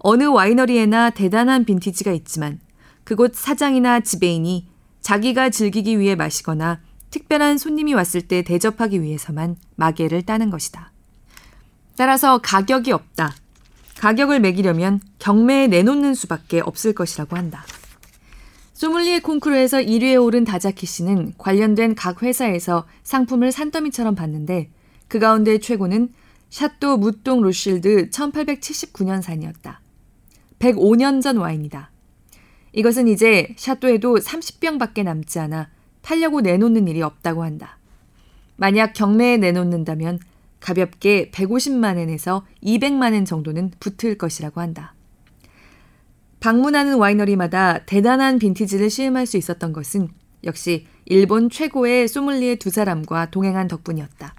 어느 와이너리에나 대단한 빈티지가 있지만 그곳 사장이나 지배인이 자기가 즐기기 위해 마시거나 특별한 손님이 왔을 때 대접하기 위해서만 마개를 따는 것이다. 따라서 가격이 없다. 가격을 매기려면 경매에 내놓는 수밖에 없을 것이라고 한다. 소믈리에 콩쿠르에서 1위에 오른 다자키 씨는 관련된 각 회사에서 상품을 산더미처럼 받는데 그 가운데 최고는 샤또 무똥 로실드 1879년산이었다. 105년 전 와인이다. 이것은 이제 château에도 30병밖에 남지 않아 팔려고 내놓는 일이 없다고 한다. 만약 경매에 내놓는다면 가볍게 150만엔에서 200만엔 정도는 붙을 것이라고 한다. 방문하는 와이너리마다 대단한 빈티지를 시음할 수 있었던 것은 역시 일본 최고의 소믈리에 두 사람과 동행한 덕분이었다.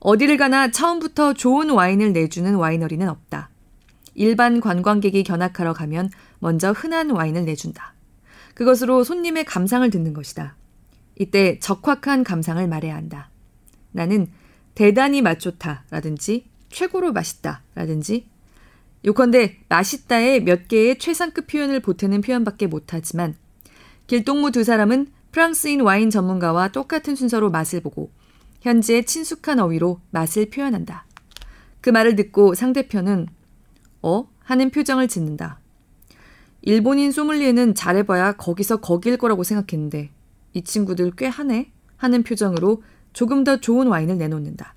어디를 가나 처음부터 좋은 와인을 내주는 와이너리는 없다. 일반 관광객이 견학하러 가면 먼저 흔한 와인을 내준다. 그것으로 손님의 감상을 듣는 것이다. 이때 적확한 감상을 말해야 한다. 나는 대단히 맛 좋다 라든지 최고로 맛있다 라든지 요컨대 맛있다에 몇 개의 최상급 표현을 보태는 표현밖에 못하지만 길동무 두 사람은 프랑스인 와인 전문가와 똑같은 순서로 맛을 보고 현지의 친숙한 어휘로 맛을 표현한다. 그 말을 듣고 상대편은 어? 하는 표정을 짓는다. 일본인 소믈리에는 잘해봐야 거기서 거길 거라고 생각했는데 이 친구들 꽤 하네? 하는 표정으로 조금 더 좋은 와인을 내놓는다.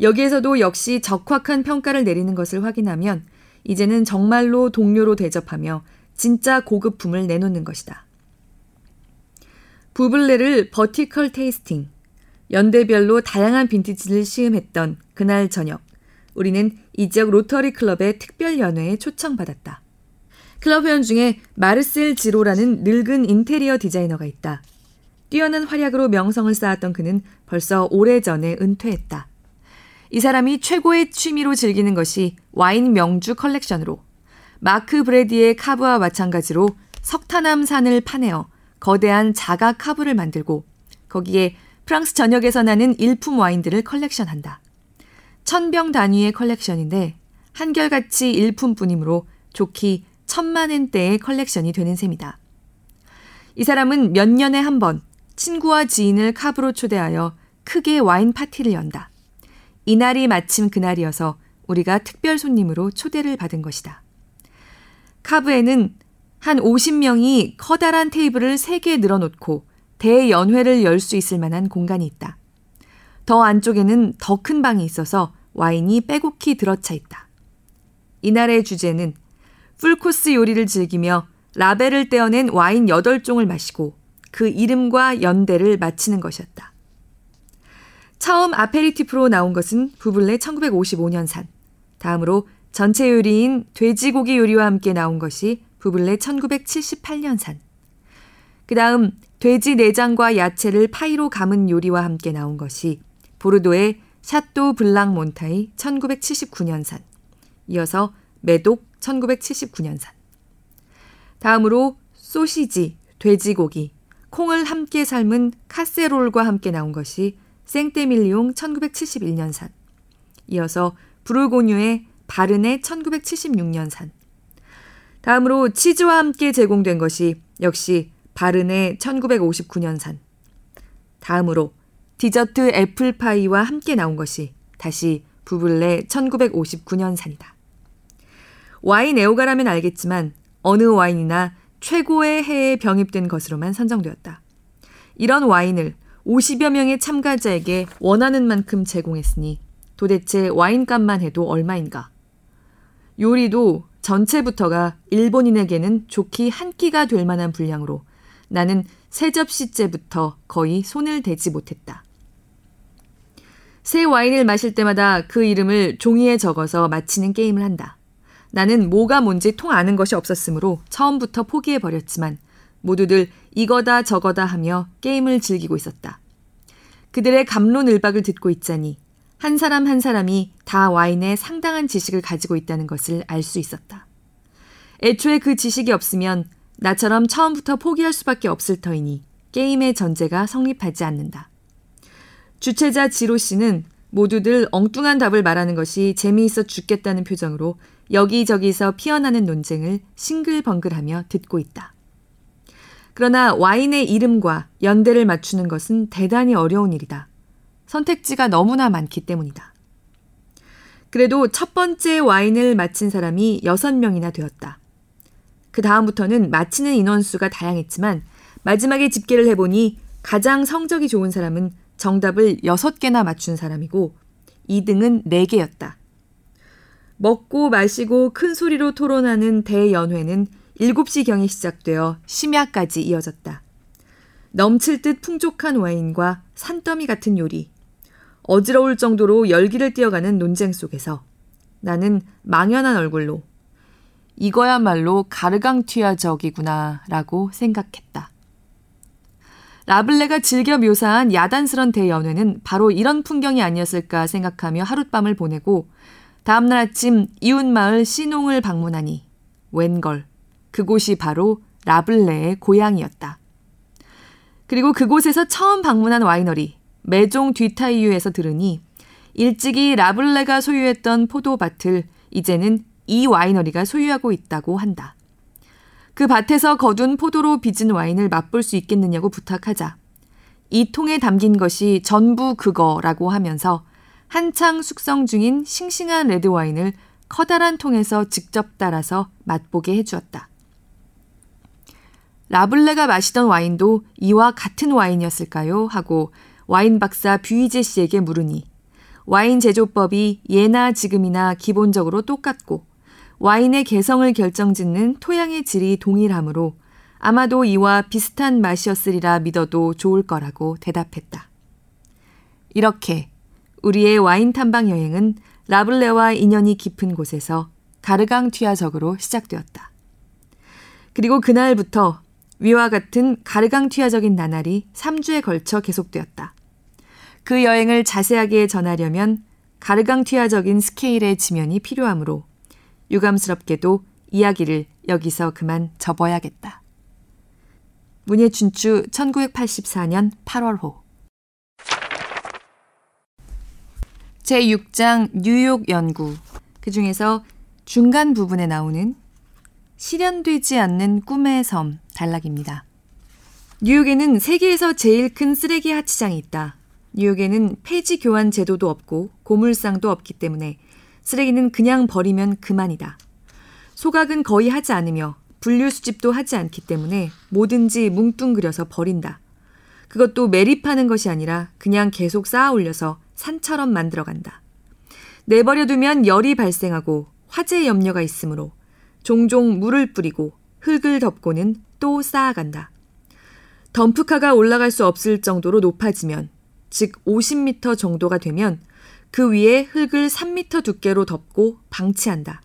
여기에서도 역시 적확한 평가를 내리는 것을 확인하면 이제는 정말로 동료로 대접하며 진짜 고급품을 내놓는 것이다. 부블레를 버티컬 테이스팅, 연대별로 다양한 빈티지를 시음했던 그날 저녁, 우리는 이 지역 로터리 클럽의 특별 연회에 초청받았다. 클럽 회원 중에 마르셀 지로라는 늙은 인테리어 디자이너가 있다. 뛰어난 활약으로 명성을 쌓았던 그는 벌써 오래전에 은퇴했다. 이 사람이 최고의 취미로 즐기는 것이 와인 명주 컬렉션으로 마크 브레디의 cave와 마찬가지로 석회암산을 파내어 거대한 자가 cave를 만들고 거기에 프랑스 전역에서 나는 일품 와인들을 컬렉션한다. 천병 단위의 컬렉션인데 한결같이 일품뿐이므로 족히 천만 엔대의 컬렉션이 되는 셈이다. 이 사람은 몇 년에 한 번 친구와 지인을 카브로 초대하여 크게 와인 파티를 연다. 이날이 마침 그날이어서 우리가 특별 손님으로 초대를 받은 것이다. 카브에는 한 50명이 커다란 테이블을 3개 늘어놓고 대연회를 열 수 있을 만한 공간이 있다. 더 안쪽에는 더 큰 방이 있어서 와인이 빼곡히 들어차 있다. 이날의 주제는 풀코스 요리를 즐기며 라벨을 떼어낸 와인 8종을 마시고 그 이름과 연대를 맞히는 것이었다. 처음 아페리티프로 나온 것은 부블레 1955년산. 다음으로 전채 요리인 돼지고기 요리와 함께 나온 것이 부블레 1978년산. 그 다음 돼지 내장과 야채를 파이로 감은 요리와 함께 나온 것이 보르도의 샤또 블랑 몬타이 1979년산. 이어서 메독 1979년산. 다음으로 소시지, 돼지고기, 콩을 함께 삶은 카세롤과 함께 나온 것이 생떼밀리옹 1971년산. 이어서 부르고뉴의 바르네 1976년산. 다음으로 치즈와 함께 제공된 것이 역시 바르네 1959년산. 다음으로 디저트 애플파이와 함께 나온 것이 다시 부블레 1959년산이다. 와인 애호가라면 알겠지만 어느 와인이나 최고의 해에 병입된 것으로만 선정되었다. 이런 와인을 50여 명의 참가자에게 원하는 만큼 제공했으니 도대체 와인값만 해도 얼마인가? 요리도 전체부터가 일본인에게는 좋기 한 끼가 될 만한 분량으로 나는 세 접시째부터 거의 손을 대지 못했다. 새 와인을 마실 때마다 그 이름을 종이에 적어서 마치는 게임을 한다. 나는 뭐가 뭔지 통 아는 것이 없었으므로 처음부터 포기해버렸지만 모두들 이거다 저거다 하며 게임을 즐기고 있었다. 그들의 감론을박을 듣고 있자니 한 사람 한 사람이 다 와인에 상당한 지식을 가지고 있다는 것을 알 수 있었다. 애초에 그 지식이 없으면 나처럼 처음부터 포기할 수밖에 없을 터이니 게임의 전제가 성립하지 않는다. 주최자 지로 씨는 모두들 엉뚱한 답을 말하는 것이 재미있어 죽겠다는 표정으로 여기저기서 피어나는 논쟁을 싱글벙글하며 듣고 있다. 그러나 와인의 이름과 연대를 맞추는 것은 대단히 어려운 일이다. 선택지가 너무나 많기 때문이다. 그래도 첫 번째 와인을 마친 사람이 6명이나 되었다. 그 다음부터는 마치는 인원수가 다양했지만 마지막에 집계를 해보니 가장 성적이 좋은 사람은 정답을 6개나 맞춘 사람이고 2등은 4개였다. 먹고 마시고 큰 소리로 토론하는 대연회는 7시경에 시작되어 심야까지 이어졌다. 넘칠 듯 풍족한 와인과 산더미 같은 요리, 어지러울 정도로 열기를 띄어가는 논쟁 속에서 나는 망연한 얼굴로 이거야말로 가르강튀아적이구나 라고 생각했다. 라블레가 즐겨 묘사한 야단스런 대연회는 바로 이런 풍경이 아니었을까 생각하며 하룻밤을 보내고 다음날 아침 이웃마을 시농을 방문하니 웬걸 그곳이 바로 라블레의 고향이었다. 그리고 그곳에서 처음 방문한 와이너리 메종 뒤타이유에서 들으니 일찍이 라블레가 소유했던 포도밭을 이제는 이 와이너리가 소유하고 있다고 한다. 그 밭에서 거둔 포도로 빚은 와인을 맛볼 수 있겠느냐고 부탁하자 이 통에 담긴 것이 전부 그거라고 하면서 한창 숙성 중인 싱싱한 레드 와인을 커다란 통에서 직접 따라서 맛보게 해주었다. 라블레가 마시던 와인도 이와 같은 와인이었을까요? 하고 와인 박사 뷰이제 씨에게 물으니 와인 제조법이 예나 지금이나 기본적으로 똑같고 와인의 개성을 결정짓는 토양의 질이 동일하므로 아마도 이와 비슷한 맛이었으리라 믿어도 좋을 거라고 대답했다. 이렇게 우리의 와인 탐방 여행은 라블레와 인연이 깊은 곳에서 가르강 튀아적으로 시작되었다. 그리고 그날부터 위와 같은 가르강 튀아적인 나날이 3주에 걸쳐 계속되었다. 그 여행을 자세하게 전하려면 가르강 튀아적인 스케일의 지면이 필요하므로 유감스럽게도 이야기를 여기서 그만 접어야겠다. 문예 춘추 1984년 8월호 제6장 뉴욕 연구 그 중에서 중간 부분에 나오는 실현되지 않는 꿈의 섬 단락입니다. 뉴욕에는 세계에서 제일 큰 쓰레기 하치장이 있다. 뉴욕에는 폐지 교환 제도도 없고 고물상도 없기 때문에 쓰레기는 그냥 버리면 그만이다. 소각은 거의 하지 않으며 분류 수집도 하지 않기 때문에 뭐든지 뭉뚱그려서 버린다. 그것도 매립하는 것이 아니라 그냥 계속 쌓아 올려서 산처럼 만들어간다. 내버려두면 열이 발생하고 화재 염려가 있으므로 종종 물을 뿌리고 흙을 덮고는 또 쌓아간다. 덤프카가 올라갈 수 없을 정도로 높아지면, 즉 50m 정도가 되면 그 위에 흙을 3미터 두께로 덮고 방치한다.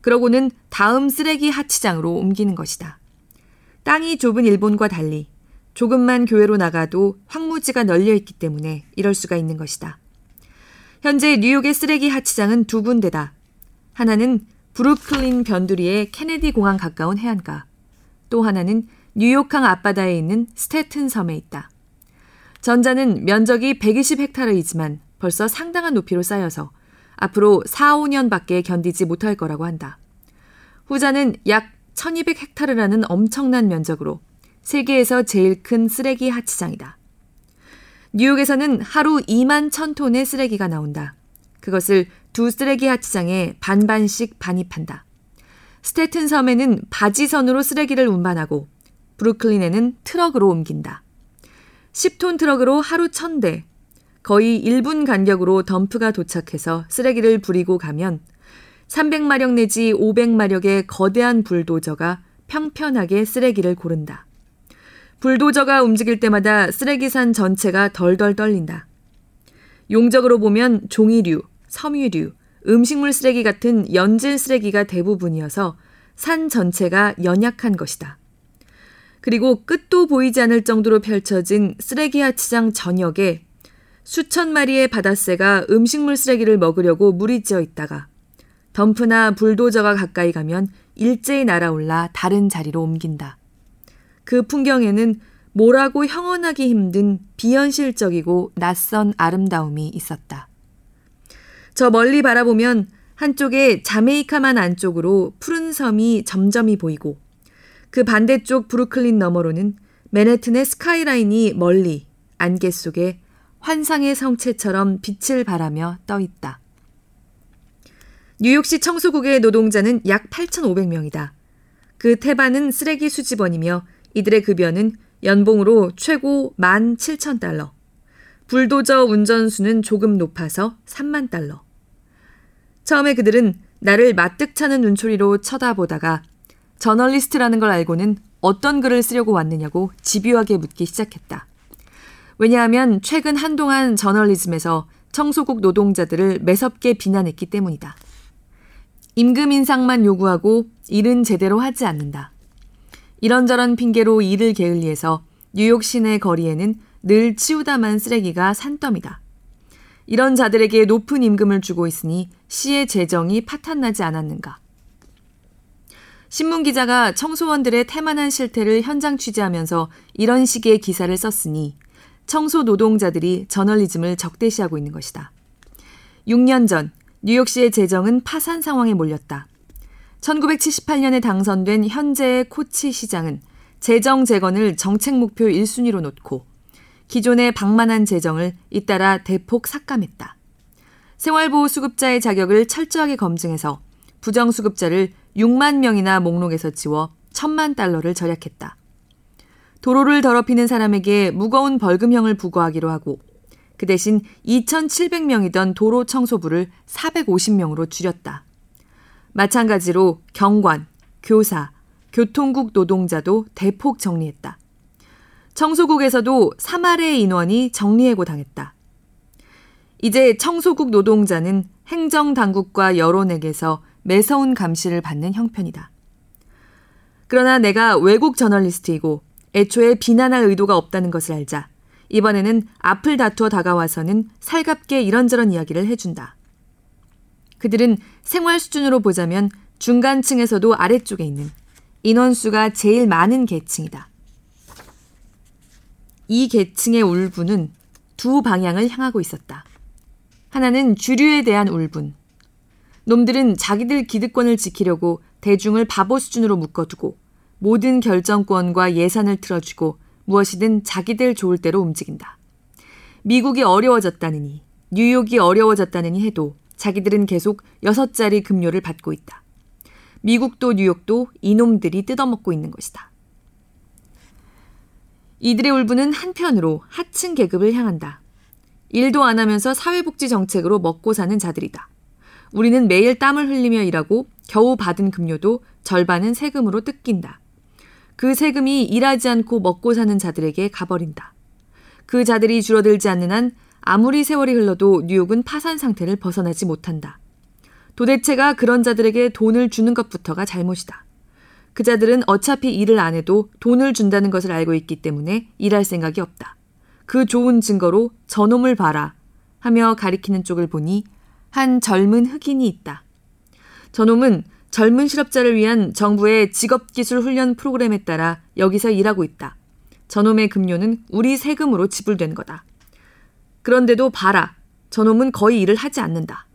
그러고는 다음 쓰레기 하치장으로 옮기는 것이다. 땅이 좁은 일본과 달리 조금만 교외로 나가도 황무지가 널려 있기 때문에 이럴 수가 있는 것이다. 현재 뉴욕의 쓰레기 하치장은 두 군데다. 하나는 브루클린 변두리의 케네디 공항 가까운 해안가. 또 하나는 뉴욕항 앞바다에 있는 스테튼 섬에 있다. 전자는 면적이 120헥타르이지만 벌써 상당한 높이로 쌓여서 앞으로 4, 5년밖에 견디지 못할 거라고 한다. 후자는 약 1200헥타르라는 엄청난 면적으로 세계에서 제일 큰 쓰레기 하치장이다. 뉴욕에서는 하루 2만 1000톤의 쓰레기가 나온다. 그것을 두 쓰레기 하치장에 반반씩 반입한다. 스테튼 섬에는 바지선으로 쓰레기를 운반하고 브루클린에는 트럭으로 옮긴다. 10톤 트럭으로 하루 1000대, 거의 1분 간격으로 덤프가 도착해서 쓰레기를 부리고 가면 300마력 내지 500마력의 거대한 불도저가 평편하게 쓰레기를 고른다. 불도저가 움직일 때마다 쓰레기산 전체가 덜덜 떨린다. 용적으로 보면 종이류, 섬유류, 음식물 쓰레기 같은 연질 쓰레기가 대부분이어서 산 전체가 연약한 것이다. 그리고 끝도 보이지 않을 정도로 펼쳐진 쓰레기 하치장 전역에 수천 마리의 바다새가 음식물 쓰레기를 먹으려고 찌어 있다가 덤프나 불도저가 가까이 가면 일제히 날아올라 다른 자리로 옮긴다. 그 풍경에는 뭐라고 형언하기 힘든 비현실적이고 낯선 아름다움이 있었다. 저 멀리 바라보면 한쪽에 자메이카만 안쪽으로 푸른 섬이 점점이 보이고 그 반대쪽 브루클린 너머로는 맨해튼의 스카이라인이 멀리 안개 속에 환상의 성체처럼 빛을 발하며 떠 있다. 뉴욕시 청소국의 노동자는 약 8,500명이다. 그 태반은 쓰레기 수집원이며 이들의 급여는 연봉으로 최고 17,000달러. 불도저 운전수는 조금 높아서 3만 달러. 처음에 그들은 나를 마뜩 차는 눈초리로 쳐다보다가 저널리스트라는 걸 알고는 어떤 글을 쓰려고 왔느냐고 집요하게 묻기 시작했다. 왜냐하면 최근 한동안 저널리즘에서 청소국 노동자들을 매섭게 비난했기 때문이다. 임금 인상만 요구하고 일은 제대로 하지 않는다. 이런저런 핑계로 일을 게을리해서 뉴욕 시내 거리에는 늘 치우다만 쓰레기가 산더미다. 이런 자들에게 높은 임금을 주고 있으니 시의 재정이 파탄나지 않았는가. 신문 기자가 청소원들의 태만한 실태를 현장 취재하면서 이런 식의 기사를 썼으니 청소 노동자들이 저널리즘을 적대시하고 있는 것이다. 6년 전 뉴욕시의 재정은 파산 상황에 몰렸다. 1978년에 당선된 현재의 코치 시장은 재정 재건을 정책 목표 1순위로 놓고 기존의 방만한 재정을 잇따라 대폭 삭감했다. 생활보호 수급자의 자격을 철저하게 검증해서 부정수급자를 6만 명이나 목록에서 지워 1천만 달러를 절약했다. 도로를 더럽히는 사람에게 무거운 벌금형을 부과하기로 하고 그 대신 2,700명이던 도로 청소부를 450명으로 줄였다. 마찬가지로 경관, 교사, 교통국 노동자도 대폭 정리했다. 청소국에서도 3할의 인원이 정리해고 당했다. 이제 청소국 노동자는 행정당국과 여론에게서 매서운 감시를 받는 형편이다. 그러나 내가 외국 저널리스트이고 애초에 비난할 의도가 없다는 것을 알자 이번에는 앞을 다투어 다가와서는 살갑게 이런저런 이야기를 해준다. 그들은 생활 수준으로 보자면 중간층에서도 아래쪽에 있는 인원수가 제일 많은 계층이다. 이 계층의 울분은 두 방향을 향하고 있었다. 하나는 주류에 대한 울분. 놈들은 자기들 기득권을 지키려고 대중을 바보 수준으로 묶어두고 모든 결정권과 예산을 틀어주고 무엇이든 자기들 좋을 대로 움직인다. 미국이 어려워졌다느니, 뉴욕이 어려워졌다느니 해도 자기들은 계속 여섯 자리 급료를 받고 있다. 미국도 뉴욕도 이놈들이 뜯어먹고 있는 것이다. 이들의 울분은 한편으로 하층 계급을 향한다. 일도 안 하면서 사회복지 정책으로 먹고 사는 자들이다. 우리는 매일 땀을 흘리며 일하고 겨우 받은 급료도 절반은 세금으로 뜯긴다. 그 세금이 일하지 않고 먹고 사는 자들에게 가버린다. 그 자들이 줄어들지 않는 한 아무리 세월이 흘러도 뉴욕은 파산 상태를 벗어나지 못한다. 도대체가 그런 자들에게 돈을 주는 것부터가 잘못이다. 그 자들은 어차피 일을 안 해도 돈을 준다는 것을 알고 있기 때문에 일할 생각이 없다. 그 좋은 증거로 저놈을 봐라 하며 가리키는 쪽을 보니 한 젊은 흑인이 있다. 저놈은 젊은 실업자를 위한 정부의 직업기술 훈련 프로그램에 따라 여기서 일하고 있다. 저놈의 급료는 우리 세금으로 지불된 거다. 그런데도 봐라. 저놈은 거의 일을 하지 않는다.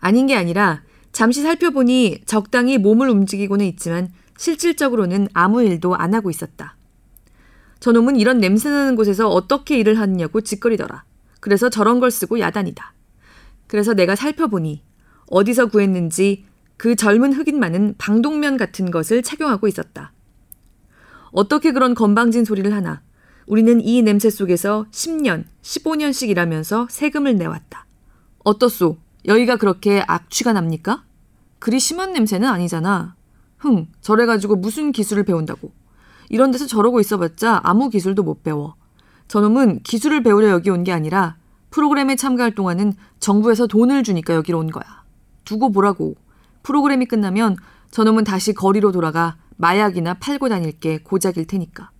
아닌 게 아니라 잠시 살펴보니 적당히 몸을 움직이고는 있지만 실질적으로는 아무 일도 안 하고 있었다. 저놈은 이런 냄새나는 곳에서 어떻게 일을 하느냐고 짓거리더라. 그래서 저런 걸 쓰고 야단이다. 그래서 내가 살펴보니 어디서 구했는지 그 젊은 흑인만은 방독면 같은 것을 착용하고 있었다. 어떻게 그런 건방진 소리를 하나. 우리는 이 냄새 속에서 10년, 15년씩 일하면서 세금을 내왔다. 어떻소? 여기가 그렇게 악취가 납니까? 그리 심한 냄새는 아니잖아. 흥, 저래 가지고 무슨 기술을 배운다고. 이런 데서 저러고 있어봤자 아무 기술도 못 배워. 저놈은 기술을 배우려 여기 온 게 아니라 프로그램에 참가할 동안은 정부에서 돈을 주니까 여기로 온 거야. 두고 보라고. 프로그램이 끝나면 저놈은 다시 거리로 돌아가 마약이나 팔고 다닐 게 고작일 테니까.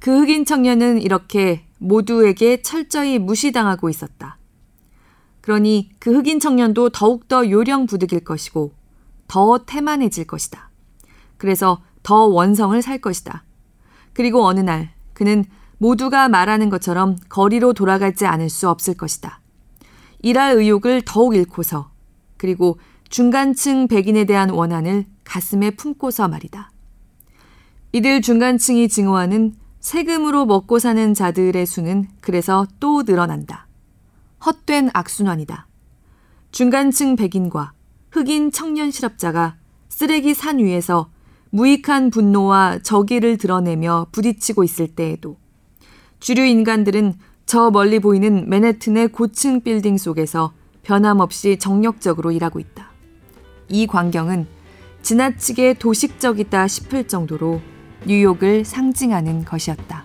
그 흑인 청년은 이렇게 모두에게 철저히 무시당하고 있었다. 그러니 그 흑인 청년도 더욱더 요령 부득일 것이고 더 태만해질 것이다. 그래서 더 원성을 살 것이다. 그리고 어느 날 그는 모두가 말하는 것처럼 거리로 돌아가지 않을 수 없을 것이다. 일할 의욕을 더욱 잃고서 그리고 중간층 백인에 대한 원한을 가슴에 품고서 말이다. 이들 중간층이 증오하는 세금으로 먹고 사는 자들의 수는 그래서 또 늘어난다. 헛된 악순환이다. 중간층 백인과 흑인 청년 실업자가 쓰레기 산 위에서 무익한 분노와 적의를 드러내며 부딪히고 있을 때에도 주류 인간들은 저 멀리 보이는 맨해튼의 고층 빌딩 속에서 변함없이 정력적으로 일하고 있다. 이 광경은 지나치게 도식적이다 싶을 정도로 뉴욕을 상징하는 것이었다.